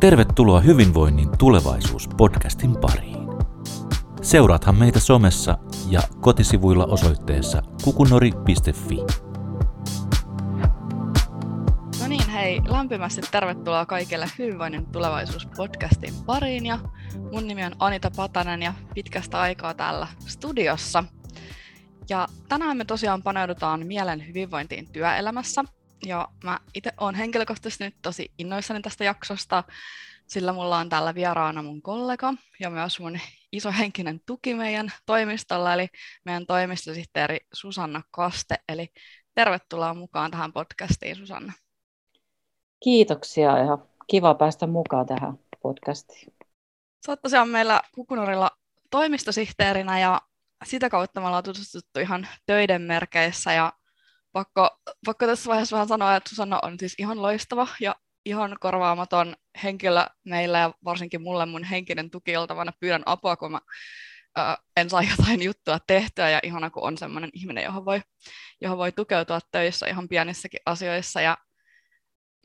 Tervetuloa Hyvinvoinnin tulevaisuus-podcastin pariin. Seuraathan meitä somessa ja kotisivuilla osoitteessa kukunori.fi. No niin, hei, lämpimästi tervetuloa kaikille Hyvinvoinnin tulevaisuus-podcastin pariin. Ja mun nimi on Anita Patanen ja pitkästä aikaa täällä studiossa. Ja tänään me tosiaan paneudutaan mielen hyvinvointiin työelämässä ja mä itse olen henkilökohtaisesti nyt tosi innoissani tästä jaksosta, sillä mulla on täällä vieraana mun kollega ja myös mun iso henkinen tuki meidän toimistolla, eli meidän toimistosihteeri Susanna Kaste. Eli tervetuloa mukaan tähän podcastiin, Susanna. Kiitoksia ja kiva päästä mukaan tähän podcastiin. Sä oot tosiaan meillä Kukunorilla toimistosihteerinä ja sitä kautta me ollaan tutustuttu ihan töiden merkeissä ja pakko, pakko tässä vaiheessa vähän sanoa, että Susanna on siis ihan loistava ja ihan korvaamaton henkilö meillä ja varsinkin mulle mun henkinen tuki oltavana pyydän apua, kun mä ää, en saa jotain juttua tehtyä ja ihana, kun on semmoinen ihminen, johon voi, johon voi tukeutua töissä ihan pienissäkin asioissa. Ja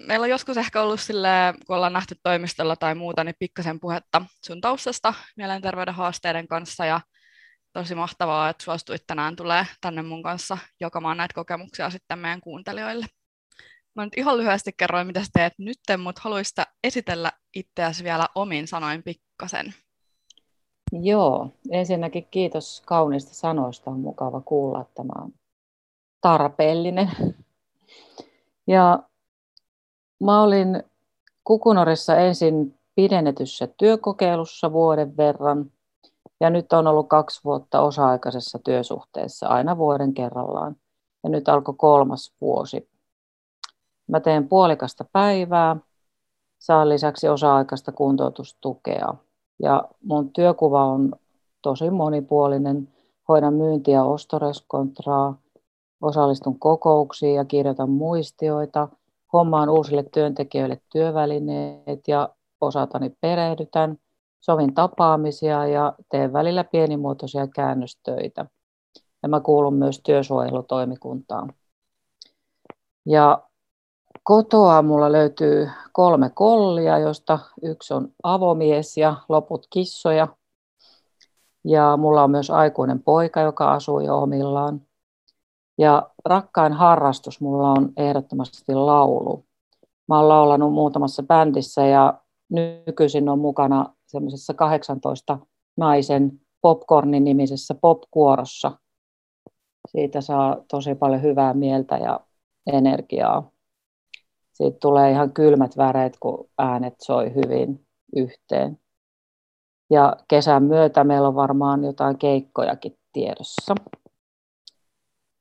meillä on joskus ehkä ollut silleen, kun ollaan nähty toimistolla tai muuta, niin pikkasen puhetta sun taustasta mielenterveyden haasteiden kanssa ja tosi mahtavaa, että suostuit tänään tulee tänne mun kanssa jakamaan näitä kokemuksia sitten meidän kuuntelijoille. Mä nyt ihan lyhyesti kerroin, mitä sä teet nyt, mutta haluaisit esitellä itseäsi vielä omin sanoin pikkasen. Joo, ensinnäkin kiitos kauniista sanoista. On mukava kuulla, että tämä on tarpeellinen. Ja mä olin Kukunorissa ensin pidennetyssä työkokeilussa vuoden verran ja nyt on ollut kaksi vuotta osa-aikaisessa työsuhteessa aina vuoden kerrallaan. Ja nyt alkoi kolmas vuosi. Mä teen puolikasta päivää, saan lisäksi osa-aikaista kuntoutustukea. Ja mun työkuva on tosi monipuolinen. Hoidan myyntiä ostoreskontraa, osallistun kokouksiin ja kirjoitan muistioita, hommaan uusille työntekijöille työvälineet ja osatani perehdytän – sovin tapaamisia ja teen välillä pienimuotoisia käännöstöitä. Ja mä kuulun myös työsuojelutoimikuntaan. Ja kotoa mulla löytyy kolme kollia, joista yksi on avomies ja loput kissoja. Ja mulla on myös aikuinen poika, joka asuu jo omillaan. Ja rakkain harrastus mulla on ehdottomasti laulu. Mä oon laulanut muutamassa bändissä ja nykyisin on mukana semmoisessa 18 naisen popcornin nimisessä popkuorossa. Siitä saa tosi paljon hyvää mieltä ja energiaa. Siitä tulee ihan kylmät väreet, kun äänet soi hyvin yhteen. Ja kesän myötä meillä on varmaan jotain keikkojakin tiedossa.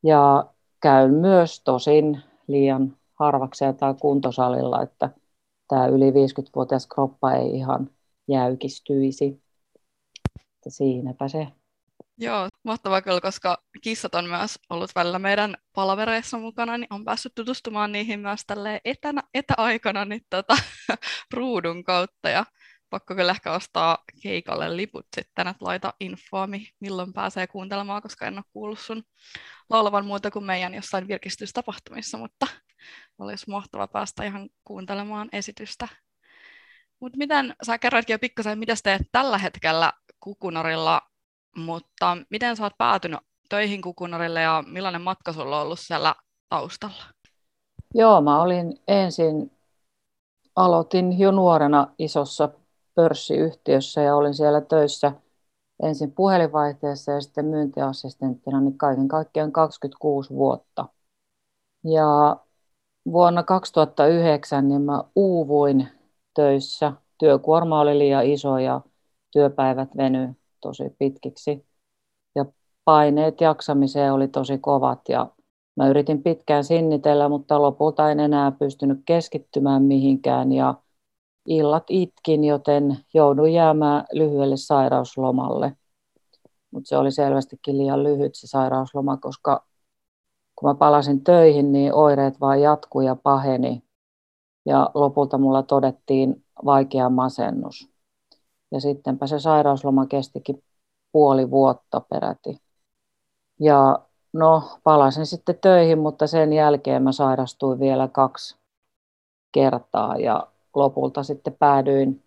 Ja käyn myös tosin liian harvakseen tai kuntosalilla, että tämä yli 50-vuotias kroppa ei ihan jäykistyisi. Että siinäpä se. Joo, mahtavaa kyllä, koska kissat on myös ollut välillä meidän palavereissa mukana, niin on päässyt tutustumaan niihin myös tälle etänä, etäaikana niin tota, ruudun kautta. Ja pakko kyllä ehkä ostaa keikalle liput sitten, että laita infoa, milloin pääsee kuuntelemaan, koska en ole kuullut sun laulavan muuta kuin meidän jossain virkistystapahtumissa, mutta olisi mahtava päästä ihan kuuntelemaan esitystä mutta miten, sä kerroitkin jo pikkasen, mitä teet tällä hetkellä Kukunorilla, mutta miten sä oot päätynyt töihin Kukunorille ja millainen matka sulla on ollut siellä taustalla? Joo, mä olin ensin, aloitin jo nuorena isossa pörssiyhtiössä ja olin siellä töissä ensin puhelinvaihteessa ja sitten myyntiassistenttina, niin kaiken kaikkiaan 26 vuotta. Ja vuonna 2009 niin mä uuvuin töissä. Työkuorma oli liian iso ja työpäivät venyi tosi pitkiksi. Ja paineet jaksamiseen oli tosi kovat ja mä yritin pitkään sinnitellä, mutta lopulta en enää pystynyt keskittymään mihinkään ja illat itkin, joten jouduin jäämään lyhyelle sairauslomalle. Mutta se oli selvästikin liian lyhyt se sairausloma, koska kun mä palasin töihin, niin oireet vaan jatkui ja paheni ja lopulta mulla todettiin vaikea masennus. Ja sittenpä se sairausloma kestikin puoli vuotta peräti. Ja no, palasin sitten töihin, mutta sen jälkeen mä sairastuin vielä kaksi kertaa ja lopulta sitten päädyin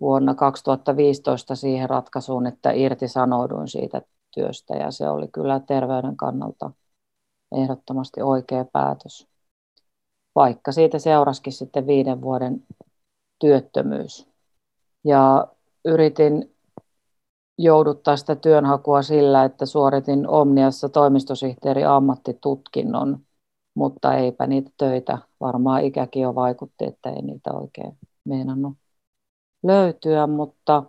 vuonna 2015 siihen ratkaisuun, että irtisanouduin siitä työstä ja se oli kyllä terveyden kannalta ehdottomasti oikea päätös. Vaikka siitä seuraskin sitten viiden vuoden työttömyys. Ja yritin jouduttaa sitä työnhakua sillä, että suoritin Omniassa toimistosihteeri ammattitutkinnon, mutta eipä niitä töitä. Varmaan ikäkin jo vaikutti, että ei niitä oikein meinannut löytyä, mutta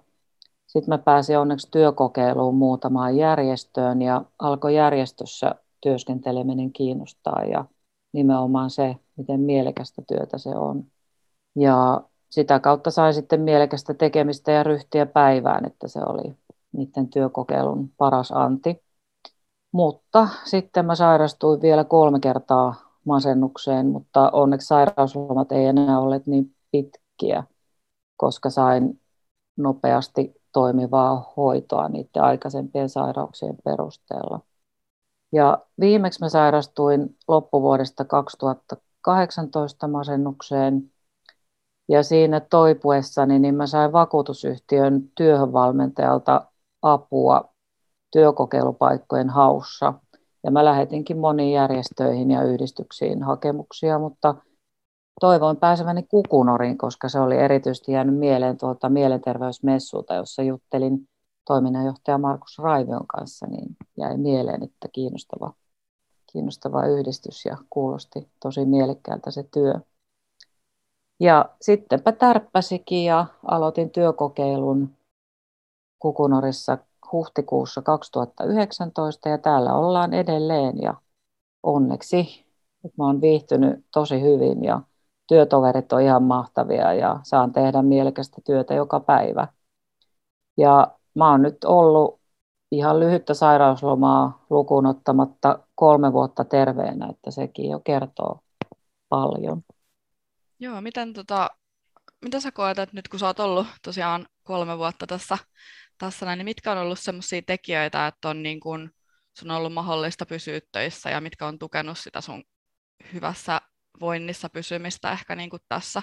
sitten mä pääsin onneksi työkokeiluun muutamaan järjestöön ja alkoi järjestössä työskenteleminen kiinnostaa ja nimenomaan se, miten mielekästä työtä se on. Ja sitä kautta sai sitten mielekästä tekemistä ja ryhtiä päivään, että se oli niiden työkokeilun paras anti. Mutta sitten mä sairastuin vielä kolme kertaa masennukseen, mutta onneksi sairauslomat ei enää ole niin pitkiä, koska sain nopeasti toimivaa hoitoa niiden aikaisempien sairauksien perusteella. Ja viimeksi mä sairastuin loppuvuodesta 2018 masennukseen ja siinä toipuessani niin mä sain vakuutusyhtiön työhönvalmentajalta apua työkokeilupaikkojen haussa. Ja mä lähetinkin moniin järjestöihin ja yhdistyksiin hakemuksia, mutta toivoin pääseväni Kukunoriin, koska se oli erityisesti jäänyt mieleen tuolta mielenterveysmessulta, jossa juttelin toiminnanjohtaja Markus Raivion kanssa, niin jäi mieleen, että kiinnostava, kiinnostava yhdistys ja kuulosti tosi mielekkäältä se työ. Ja sittenpä tärppäsikin ja aloitin työkokeilun Kukunorissa huhtikuussa 2019 ja täällä ollaan edelleen ja onneksi että mä oon viihtynyt tosi hyvin ja työtoverit on ihan mahtavia ja saan tehdä mielekästä työtä joka päivä. Ja mä oon nyt ollut ihan lyhyttä sairauslomaa lukuun ottamatta kolme vuotta terveenä, että sekin jo kertoo paljon. Joo, miten tota, mitä sä koet, että nyt kun sä oot ollut tosiaan kolme vuotta tässä, tässä näin, niin mitkä on ollut sellaisia tekijöitä, että on niin kun, sun on ollut mahdollista pysyä töissä ja mitkä on tukenut sitä sun hyvässä voinnissa pysymistä ehkä niin kuin tässä,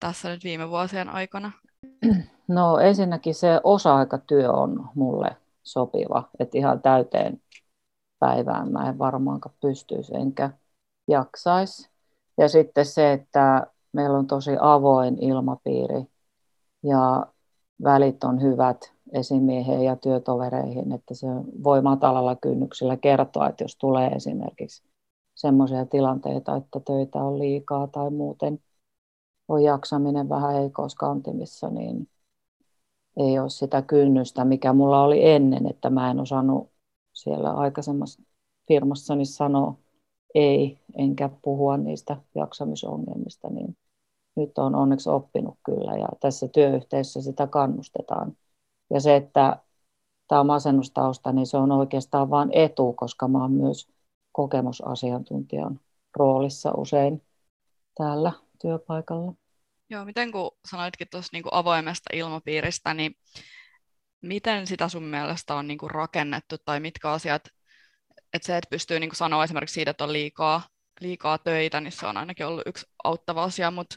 tässä nyt viime vuosien aikana? No ensinnäkin se osa-aikatyö on mulle sopiva, että ihan täyteen päivään mä en varmaankaan pystyisi enkä jaksaisi. Ja sitten se, että meillä on tosi avoin ilmapiiri ja välit on hyvät esimieheen ja työtovereihin, että se voi matalalla kynnyksellä kertoa, että jos tulee esimerkiksi sellaisia tilanteita, että töitä on liikaa tai muuten on jaksaminen vähän heikouskantimissa, niin ei ole sitä kynnystä, mikä mulla oli ennen, että mä en osannut siellä aikaisemmassa firmassani sanoa ei, enkä puhua niistä jaksamisongelmista, niin nyt on onneksi oppinut kyllä ja tässä työyhteisössä sitä kannustetaan. Ja se, että tämä masennustausta, niin se on oikeastaan vain etu, koska mä oon myös kokemusasiantuntijan roolissa usein täällä työpaikalla. Joo, miten kun sanoitkin tuossa niin avoimesta ilmapiiristä, niin miten sitä sun mielestä on niin kuin rakennettu tai mitkä asiat, että se, että pystyy niin kuin sanoa esimerkiksi siitä, että on liikaa, liikaa töitä, niin se on ainakin ollut yksi auttava asia, mutta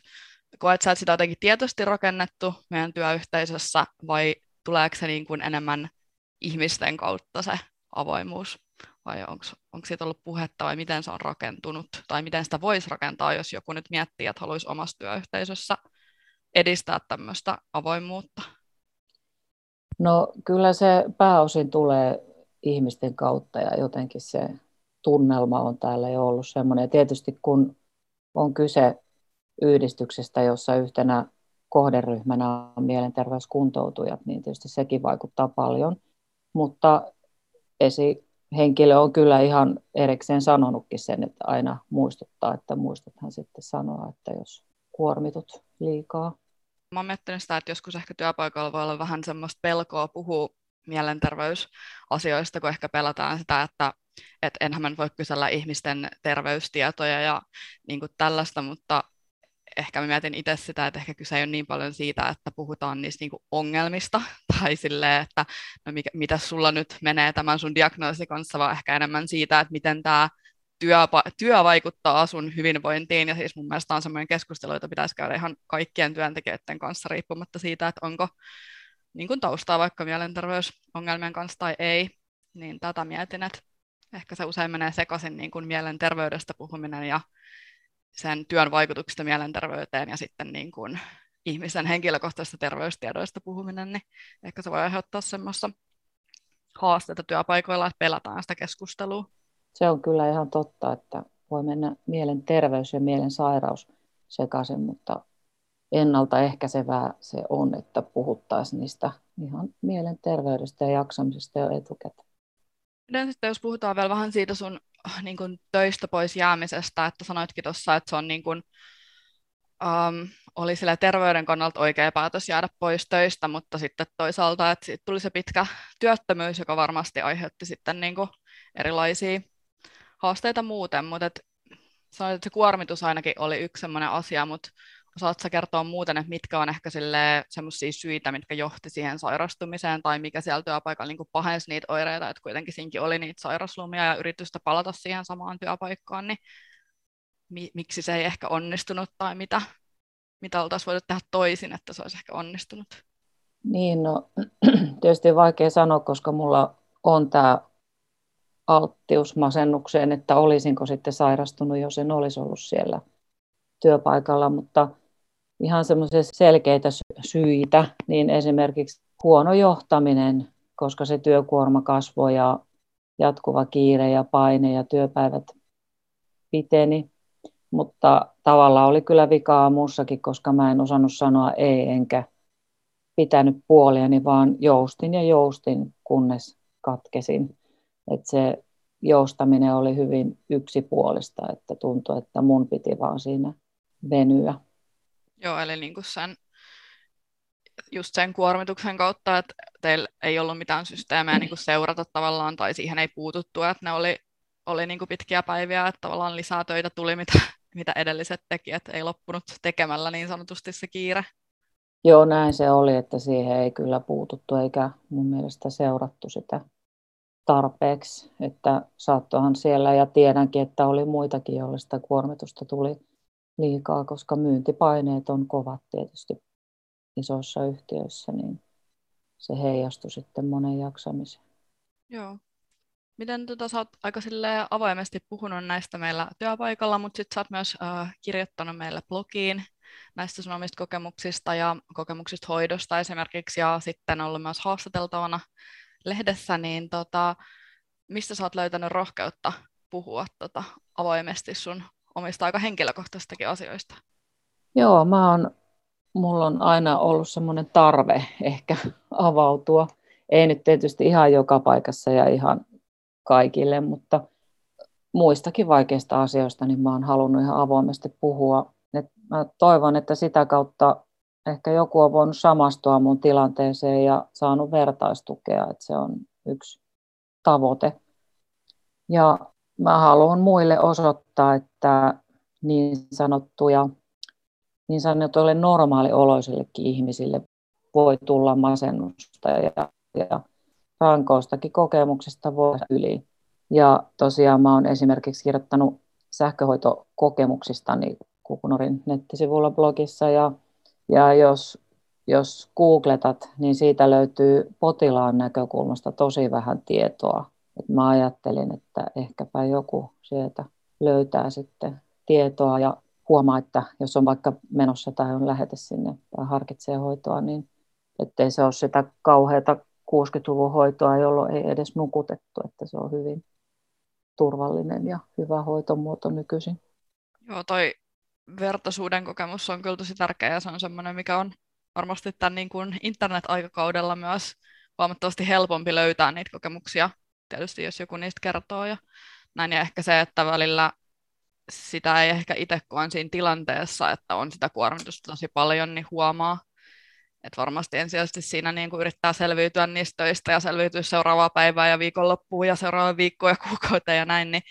koet sä, että sitä on jotenkin tietoisesti rakennettu meidän työyhteisössä vai tuleeko se niin kuin enemmän ihmisten kautta se avoimuus? Vai onko siitä ollut puhetta vai miten se on rakentunut tai miten sitä voisi rakentaa, jos joku nyt miettii, että haluaisi omassa työyhteisössä edistää tämmöistä avoimuutta? No kyllä se pääosin tulee ihmisten kautta ja jotenkin se tunnelma on täällä jo ollut semmoinen. Ja tietysti kun on kyse yhdistyksestä, jossa yhtenä kohderyhmänä on mielenterveyskuntoutujat, niin tietysti sekin vaikuttaa paljon. Mutta esi- henkilö on kyllä ihan erikseen sanonutkin sen, että aina muistuttaa, että muistathan sitten sanoa, että jos kuormitut liikaa. Mä oon miettinyt sitä, että joskus ehkä työpaikalla voi olla vähän semmoista pelkoa puhua mielenterveysasioista, kun ehkä pelataan sitä, että, että enhän mä voi kysellä ihmisten terveystietoja ja niin kuin tällaista, mutta ehkä mä mietin itse sitä, että ehkä kyse ei ole niin paljon siitä, että puhutaan niistä niinku ongelmista tai silleen, että no mikä, mitä sulla nyt menee tämän sun diagnoosi kanssa, vaan ehkä enemmän siitä, että miten tämä työ, työ vaikuttaa sun hyvinvointiin, ja siis mun mielestä on semmoinen keskustelu, jota pitäisi käydä ihan kaikkien työntekijöiden kanssa riippumatta siitä, että onko niin kuin taustaa vaikka mielenterveysongelmien kanssa tai ei, niin tätä mietin, että ehkä se usein menee sekaisin niin kuin mielenterveydestä puhuminen ja sen työn vaikutuksista mielenterveyteen ja sitten niin kuin ihmisen henkilökohtaisista terveystiedoista puhuminen, niin ehkä se voi aiheuttaa semmoista haasteita työpaikoilla, että pelataan sitä keskustelua. Se on kyllä ihan totta, että voi mennä mielenterveys ja mielensairaus sekaisin, mutta ennaltaehkäisevää se on, että puhuttaisiin niistä ihan mielenterveydestä ja jaksamisesta jo etukäteen. Miten sitten, jos puhutaan vielä vähän siitä sun niin kuin, töistä pois jäämisestä, että sanoitkin tuossa, että se on niin kuin, um, oli sille terveyden kannalta oikea päätös jäädä pois töistä, mutta sitten toisaalta, että siitä tuli se pitkä työttömyys, joka varmasti aiheutti sitten niin kuin, erilaisia haasteita muuten, mutta et, sanoit, että se kuormitus ainakin oli yksi sellainen asia, mutta osaatko kertoa muuten, että mitkä on ehkä semmoisia syitä, mitkä johti siihen sairastumiseen, tai mikä siellä työpaikalla niin pahensi niitä oireita, että kuitenkin siinkin oli niitä sairaslomia ja yritystä palata siihen samaan työpaikkaan, niin mi- miksi se ei ehkä onnistunut, tai mitä, mitä oltaisiin voitu tehdä toisin, että se olisi ehkä onnistunut? Niin, no tietysti vaikea sanoa, koska mulla on tämä alttius masennukseen, että olisinko sitten sairastunut, jos en olisi ollut siellä työpaikalla, mutta ihan semmoisia selkeitä syitä, niin esimerkiksi huono johtaminen, koska se työkuorma kasvoi ja jatkuva kiire ja paine ja työpäivät piteni. Mutta tavallaan oli kyllä vikaa muussakin, koska mä en osannut sanoa ei enkä pitänyt puoliani, vaan joustin ja joustin, kunnes katkesin. Et se joustaminen oli hyvin yksipuolista, että tuntui, että mun piti vaan siinä venyä. Joo, eli niin kuin sen, just sen kuormituksen kautta, että teillä ei ollut mitään systeemejä niin kuin seurata tavallaan, tai siihen ei puututtu, että ne oli, oli niin kuin pitkiä päiviä, että tavallaan lisää töitä tuli, mitä, mitä edelliset tekijät ei loppunut tekemällä niin sanotusti se kiire. Joo, näin se oli, että siihen ei kyllä puututtu, eikä mun mielestä seurattu sitä tarpeeksi, että saattohan siellä, ja tiedänkin, että oli muitakin, joille sitä kuormitusta tuli liikaa, koska myyntipaineet on kovat tietysti isoissa yhtiöissä, niin se heijastui sitten monen jaksamiseen. Joo. Miten tota, sä oot aika avoimesti puhunut näistä meillä työpaikalla, mutta sitten sä oot myös äh, kirjoittanut meille blogiin näistä sun omista kokemuksista ja kokemuksista hoidosta esimerkiksi, ja sitten ollut myös haastateltavana lehdessä, niin tota, mistä sä oot löytänyt rohkeutta puhua tota, avoimesti sun omista aika henkilökohtaisistakin asioista? Joo, mä oon, mulla on aina ollut semmoinen tarve ehkä avautua. Ei nyt tietysti ihan joka paikassa ja ihan kaikille, mutta muistakin vaikeista asioista, niin mä oon halunnut ihan avoimesti puhua. Et mä toivon, että sitä kautta ehkä joku on voinut samastua mun tilanteeseen ja saanut vertaistukea, että se on yksi tavoite. Ja mä haluan muille osoittaa, että niin sanottuja niin sanotuille normaalioloisillekin ihmisille voi tulla masennusta ja, ja rankoistakin kokemuksista voi yli. Ja tosiaan mä oon esimerkiksi kirjoittanut sähköhoitokokemuksistani Kukunorin nettisivulla blogissa ja, ja jos, jos googletat, niin siitä löytyy potilaan näkökulmasta tosi vähän tietoa et mä ajattelin, että ehkäpä joku sieltä löytää sitten tietoa ja huomaa, että jos on vaikka menossa tai on lähete sinne tai harkitsee hoitoa, niin ettei se ole sitä kauheata 60-luvun hoitoa, jolloin ei edes nukutettu, että se on hyvin turvallinen ja hyvä hoitomuoto nykyisin. Joo, toi vertaisuuden kokemus on kyllä tosi tärkeä ja se on semmoinen, mikä on varmasti tämän niin kuin internet-aikakaudella myös huomattavasti helpompi löytää niitä kokemuksia tietysti, jos joku niistä kertoo ja näin. Ja ehkä se, että välillä sitä ei ehkä itse, kun on siinä tilanteessa, että on sitä kuormitusta tosi paljon, niin huomaa, että varmasti ensisijaisesti siinä niin kuin yrittää selviytyä niistä töistä ja selviytyä seuraavaa päivää ja viikonloppuun ja seuraavaa viikkoa ja kuukautta ja näin, niin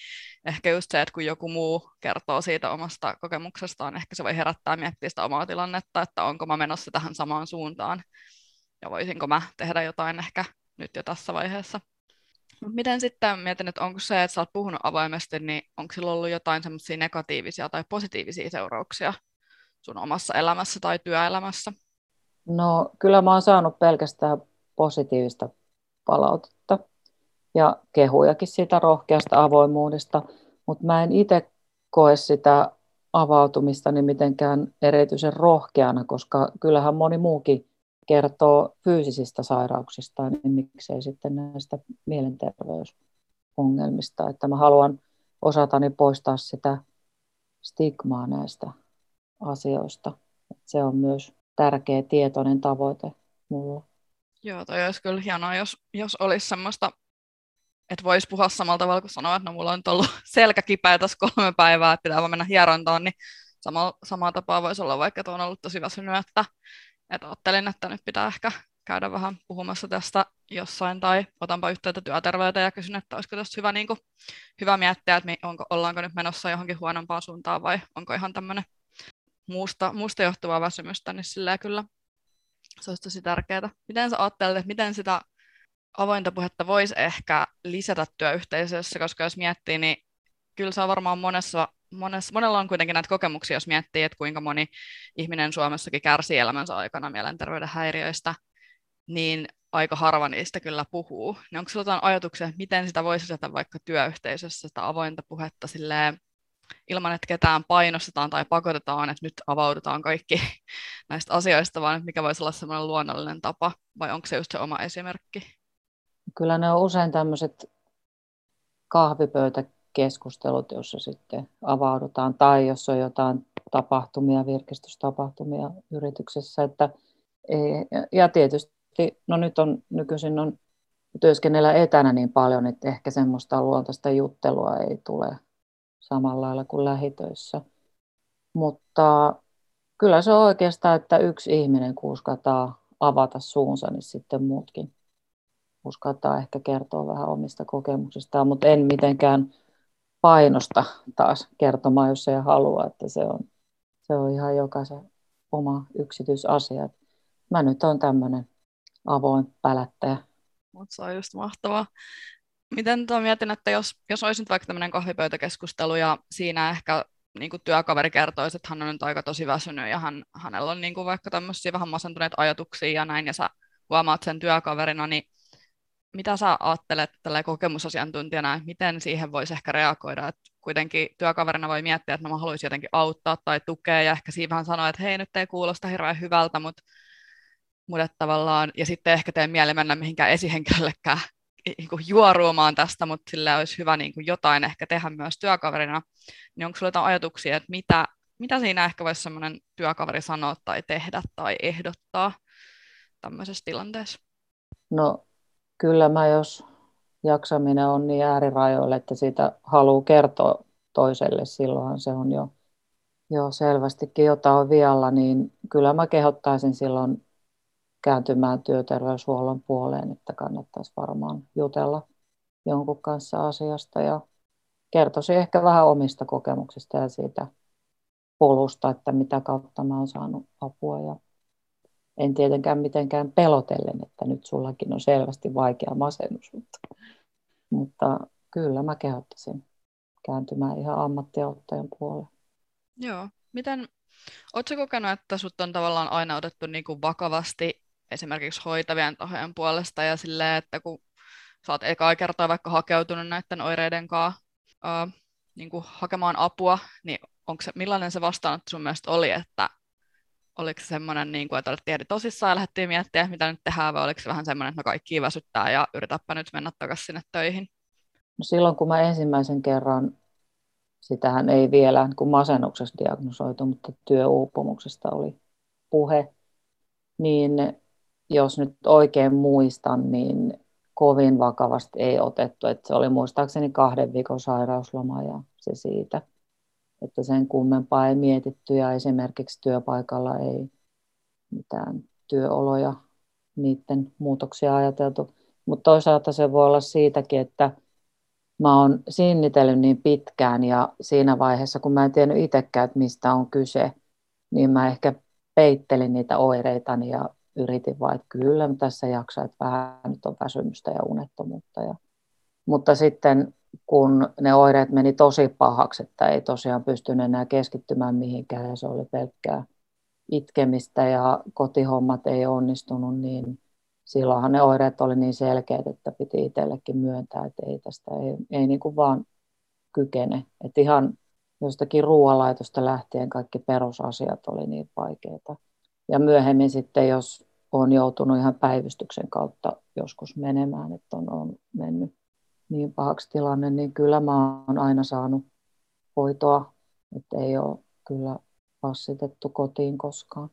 ehkä just se, että kun joku muu kertoo siitä omasta kokemuksestaan, ehkä se voi herättää miettiä sitä omaa tilannetta, että onko mä menossa tähän samaan suuntaan ja voisinko mä tehdä jotain ehkä nyt jo tässä vaiheessa. Miten sitten mietin, että onko se, että sä oot puhunut avoimesti, niin onko sillä ollut jotain semmoisia negatiivisia tai positiivisia seurauksia sun omassa elämässä tai työelämässä? No kyllä mä oon saanut pelkästään positiivista palautetta ja kehujakin siitä rohkeasta avoimuudesta, mutta mä en itse koe sitä avautumista niin mitenkään erityisen rohkeana, koska kyllähän moni muukin kertoo fyysisistä sairauksista, niin miksei sitten näistä mielenterveysongelmista. Että mä haluan osatani poistaa sitä stigmaa näistä asioista. Se on myös tärkeä tietoinen tavoite mulla. Joo, toi olisi kyllä hienoa, jos, jos olisi semmoista, että voisi puhua samalla tavalla kuin sanoa, että no mulla on nyt ollut selkä kipeä tässä kolme päivää, että pitää vaan mennä hierontaan, niin sama, samaa tapaa voisi olla vaikka, että on ollut tosi väsynyt, että, että ajattelin, että nyt pitää ehkä käydä vähän puhumassa tästä jossain, tai otanpa yhteyttä työterveyteen ja kysyn, että olisiko tästä hyvä, niin kuin, hyvä miettiä, että onko, ollaanko nyt menossa johonkin huonompaan suuntaan, vai onko ihan tämmöinen muusta, muusta johtuvaa väsymystä, niin sillä kyllä se olisi tosi tärkeää. Miten sä ajattelet, että miten sitä avointa puhetta voisi ehkä lisätä työyhteisössä, koska jos miettii, niin kyllä se on varmaan monessa, monessa, monella on kuitenkin näitä kokemuksia, jos miettii, että kuinka moni ihminen Suomessakin kärsii elämänsä aikana mielenterveyden häiriöistä, niin aika harva niistä kyllä puhuu. Niin onko sinulla ajatuksia, että miten sitä voisi lisätä vaikka työyhteisössä, sitä avointa puhetta silleen, ilman, että ketään painostetaan tai pakotetaan, että nyt avaudutaan kaikki näistä asioista, vaan että mikä voisi olla semmoinen luonnollinen tapa, vai onko se just se oma esimerkki? Kyllä ne on usein tämmöiset kahvipöytäkeskustelut, joissa sitten avaudutaan, tai jos on jotain tapahtumia, virkistystapahtumia yrityksessä, että ja tietysti, no nyt on nykyisin on työskennellä etänä niin paljon, että ehkä semmoista luontaista juttelua ei tule samalla lailla kuin lähitöissä. Mutta kyllä se on oikeastaan, että yksi ihminen kun uskaltaa avata suunsa, niin sitten muutkin uskaltaa ehkä kertoa vähän omista kokemuksistaan, mutta en mitenkään painosta taas kertomaan, jos ei halua, että se on, se on ihan jokaisen oma yksityisasia. Mä nyt on tämmöinen avoin pälättäjä. Mutta se on just mahtavaa. Miten tuo mietin, että jos, jos olisi nyt vaikka tämmöinen kahvipöytäkeskustelu ja siinä ehkä niin kuin työkaveri kertoisi, että hän on nyt aika tosi väsynyt ja hän, hänellä on niin kuin vaikka tämmöisiä vähän masentuneita ajatuksia ja näin, ja sä huomaat sen työkaverina, niin mitä sä ajattelet tällä kokemusasiantuntijana, miten siihen voisi ehkä reagoida, että kuitenkin työkaverina voi miettiä, että no mä haluaisin jotenkin auttaa tai tukea, ja ehkä siinä vähän sanoa, että hei, nyt ei kuulosta hirveän hyvältä, mutta, mutta tavallaan, ja sitten ehkä tee mieli mennä mihinkään esihenkilöllekään niin kuin juoruamaan tästä, mutta sillä olisi hyvä niin kuin jotain ehkä tehdä myös työkaverina, niin onko sinulla jotain ajatuksia, että mitä, mitä siinä ehkä voisi sellainen työkaveri sanoa tai tehdä tai ehdottaa tämmöisessä tilanteessa? No kyllä mä, jos jaksaminen on niin äärirajoille, että siitä haluaa kertoa toiselle, silloinhan se on jo, jo selvästikin jotain vialla, niin kyllä mä kehottaisin silloin kääntymään työterveyshuollon puoleen, että kannattaisi varmaan jutella jonkun kanssa asiasta ja kertoisi ehkä vähän omista kokemuksista ja siitä polusta, että mitä kautta mä oon saanut apua ja en tietenkään mitenkään pelotellen, että nyt sullakin on selvästi vaikea masennus, mutta, mutta kyllä mä kehottaisin kääntymään ihan ammattiauttajan puoleen. Joo. Miten, oletko kokenut, että sut on tavallaan aina otettu niin kuin vakavasti esimerkiksi hoitavien tahojen puolesta ja silleen, että kun sä oot ekaa kertaa vaikka hakeutunut näiden oireiden kanssa uh, niin kuin hakemaan apua, niin onko se, millainen se vastaanotto sun mielestä oli, että oliko se semmoinen, niin kuin, että olet tiedä tosissaan ja lähdettiin miettimään, mitä nyt tehdään, vai oliko se vähän semmoinen, että no kaikki väsyttää ja yritäpä nyt mennä takaisin sinne töihin? No silloin kun mä ensimmäisen kerran, sitähän ei vielä kun masennuksessa diagnosoitu, mutta työuupumuksesta oli puhe, niin jos nyt oikein muistan, niin kovin vakavasti ei otettu. Että se oli muistaakseni kahden viikon sairausloma ja se siitä. Että sen kummempaa ei mietitty ja esimerkiksi työpaikalla ei mitään työoloja, niiden muutoksia ajateltu. Mutta toisaalta se voi olla siitäkin, että mä oon sinnitellyt niin pitkään ja siinä vaiheessa, kun mä en tiennyt itsekään, että mistä on kyse, niin mä ehkä peittelin niitä oireitani ja yritin vaan, että kyllä tässä jaksaa, että vähän nyt on väsymystä ja unettomuutta. Ja Mutta sitten kun ne oireet meni tosi pahaksi, että ei tosiaan pystynyt enää keskittymään mihinkään ja se oli pelkkää itkemistä ja kotihommat ei onnistunut, niin silloinhan ne oireet oli niin selkeät, että piti itsellekin myöntää, että ei tästä ei, ei niin kuin vaan kykene. Että ihan jostakin ruoanlaitosta lähtien kaikki perusasiat oli niin vaikeita. Ja myöhemmin sitten, jos on joutunut ihan päivystyksen kautta joskus menemään, että on, on mennyt niin pahaksi tilanne, niin kyllä mä oon aina saanut hoitoa, että ei ole kyllä passitettu kotiin koskaan.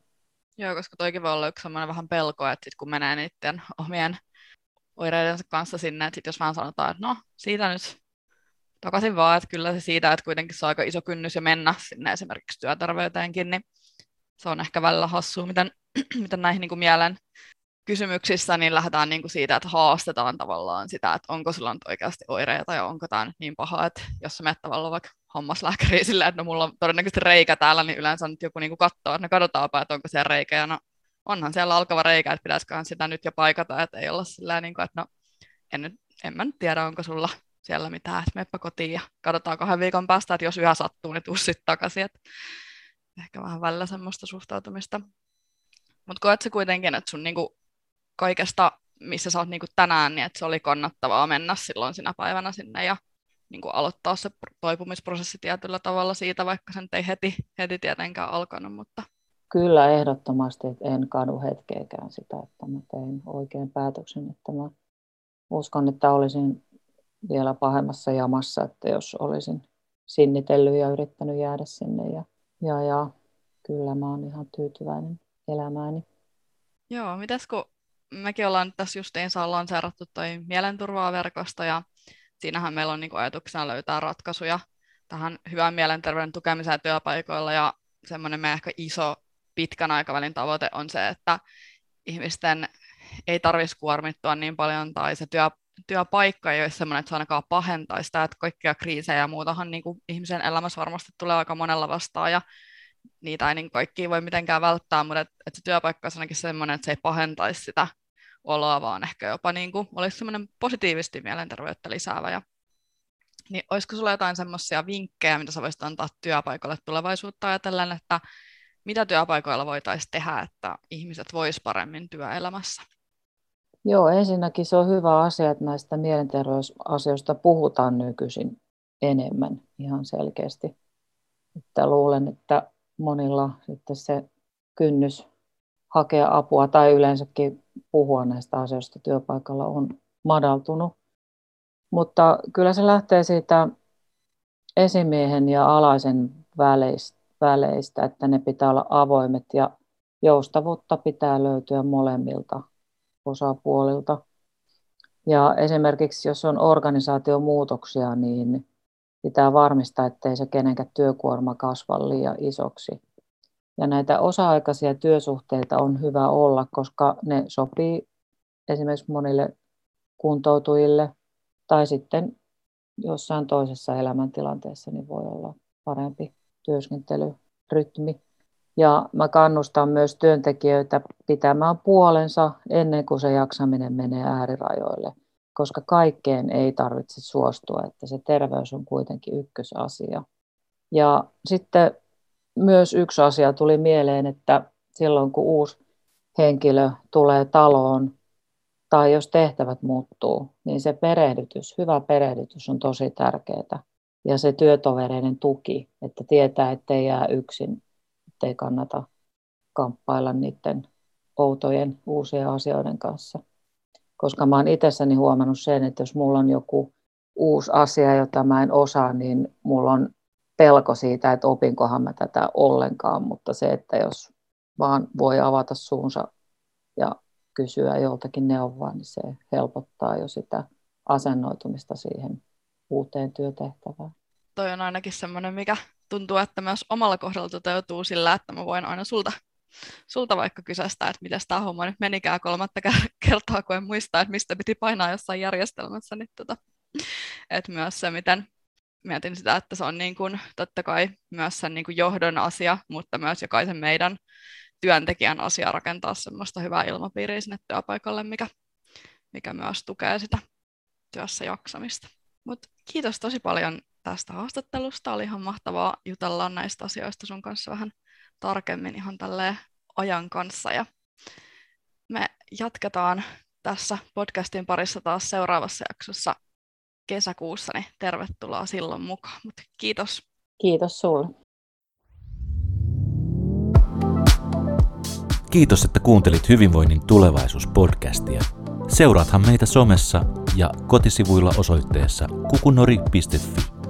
Joo, koska toikin voi olla yksi sellainen vähän pelko, että sit kun menee niiden omien oireidensa kanssa sinne, että sit jos vaan sanotaan, että no siitä nyt takaisin vaan, että kyllä se siitä, että kuitenkin se on aika iso kynnys jo mennä sinne esimerkiksi työterveyteenkin, niin se on ehkä välillä hassua, miten, miten näihin niin kuin mielen kysymyksissä niin lähdetään niin kuin siitä, että haastetaan tavallaan sitä, että onko sulla nyt oikeasti oireita ja onko tämä niin paha, että jos sä menet tavallaan vaikka hammaslääkäriin silleen, että no mulla on todennäköisesti reikä täällä, niin yleensä nyt joku niin kuin katsoo, että no katsotaanpa, että onko siellä reikä ja no onhan siellä alkava reikä, että pitäisiköhän sitä nyt jo paikata, että ei olla sillä niin kuin, että no en, nyt, en mä nyt tiedä, onko sulla siellä mitään, että meppä kotiin ja katsotaan kahden viikon päästä, että jos yhä sattuu, niin tuu sitten takaisin, että ehkä vähän välillä semmoista suhtautumista. Mutta koet se kuitenkin, että sun niinku kaikesta, missä sä oot niinku tänään, niin että se oli kannattavaa mennä silloin sinä päivänä sinne ja niinku aloittaa se toipumisprosessi tietyllä tavalla siitä, vaikka sen ei heti, heti tietenkään alkanut, mutta Kyllä ehdottomasti, että en kadu hetkeäkään sitä, että mä tein oikean päätöksen, että mä uskon, että olisin vielä pahemmassa jamassa, että jos olisin sinnitellyt ja yrittänyt jäädä sinne. Ja, ja, ja kyllä mä oon ihan tyytyväinen elämääni. Joo, mitäs kun mekin ollaan tässä justiinsa lanseerattu toi mielenturvaa verkosto ja siinähän meillä on niin ajatuksena löytää ratkaisuja tähän hyvän mielenterveyden tukemiseen työpaikoilla ja semmoinen meidän ehkä iso pitkän aikavälin tavoite on se, että ihmisten ei tarvitsisi kuormittua niin paljon tai se työ, työpaikka ei ole sellainen, että se ainakaan pahentaa sitä, että kaikkia kriisejä ja muutahan niin kuin ihmisen elämässä varmasti tulee aika monella vastaan ja niitä ei niin kaikki voi mitenkään välttää, mutta että, se työpaikka on ainakin sellainen, että se ei pahentaisi sitä oloa, vaan ehkä jopa niin kuin, olisi sellainen positiivisesti mielenterveyttä lisäävä. Ja, niin olisiko sulla jotain semmoisia vinkkejä, mitä sä voisit antaa työpaikalle tulevaisuutta ajatellen, että mitä työpaikoilla voitaisiin tehdä, että ihmiset vois paremmin työelämässä? Joo, ensinnäkin se on hyvä asia, että näistä mielenterveysasioista puhutaan nykyisin enemmän ihan selkeästi. Että luulen, että monilla sitten se kynnys hakea apua tai yleensäkin puhua näistä asioista työpaikalla on madaltunut. Mutta kyllä se lähtee siitä esimiehen ja alaisen väleistä, että ne pitää olla avoimet ja joustavuutta pitää löytyä molemmilta osapuolilta. Ja esimerkiksi jos on organisaatiomuutoksia, niin pitää varmistaa, ettei se kenenkään työkuorma kasva liian isoksi. Ja näitä osa-aikaisia työsuhteita on hyvä olla, koska ne sopii esimerkiksi monille kuntoutujille tai sitten jossain toisessa elämäntilanteessa niin voi olla parempi työskentelyrytmi. Ja mä kannustan myös työntekijöitä pitämään puolensa ennen kuin se jaksaminen menee äärirajoille, koska kaikkeen ei tarvitse suostua, että se terveys on kuitenkin ykkösasia. Ja sitten myös yksi asia tuli mieleen, että silloin kun uusi henkilö tulee taloon tai jos tehtävät muuttuu, niin se perehdytys, hyvä perehdytys on tosi tärkeää. Ja se työtovereiden tuki, että tietää, ettei jää yksin ettei kannata kamppailla niiden outojen uusien asioiden kanssa. Koska mä oon itsessäni huomannut sen, että jos mulla on joku uusi asia, jota mä en osaa, niin mulla on pelko siitä, että opinkohan mä tätä ollenkaan, mutta se, että jos vaan voi avata suunsa ja kysyä joltakin neuvoa, niin se helpottaa jo sitä asennoitumista siihen uuteen työtehtävään. Toi on ainakin semmoinen, mikä tuntuu, että myös omalla kohdalla toteutuu sillä, että mä voin aina sulta, sulta vaikka kysästä, että miten tämä homma nyt menikään kolmatta kertaa, kun en muista, että mistä piti painaa jossain järjestelmässä. Niin tota, että myös se, miten mietin sitä, että se on niin kuin, totta kai myös sen niin kuin johdon asia, mutta myös jokaisen meidän työntekijän asia rakentaa semmoista hyvää ilmapiiriä sinne työpaikalle, mikä, mikä myös tukee sitä työssä jaksamista. Mutta kiitos tosi paljon tästä haastattelusta. Oli ihan mahtavaa jutella näistä asioista sun kanssa vähän tarkemmin ihan tälleen ajan kanssa. Ja me jatketaan tässä podcastin parissa taas seuraavassa jaksossa kesäkuussa, niin tervetuloa silloin mukaan. Mut kiitos. Kiitos sulle. Kiitos, että kuuntelit Hyvinvoinnin tulevaisuus-podcastia. Seuraathan meitä somessa ja kotisivuilla osoitteessa kukunori.fi.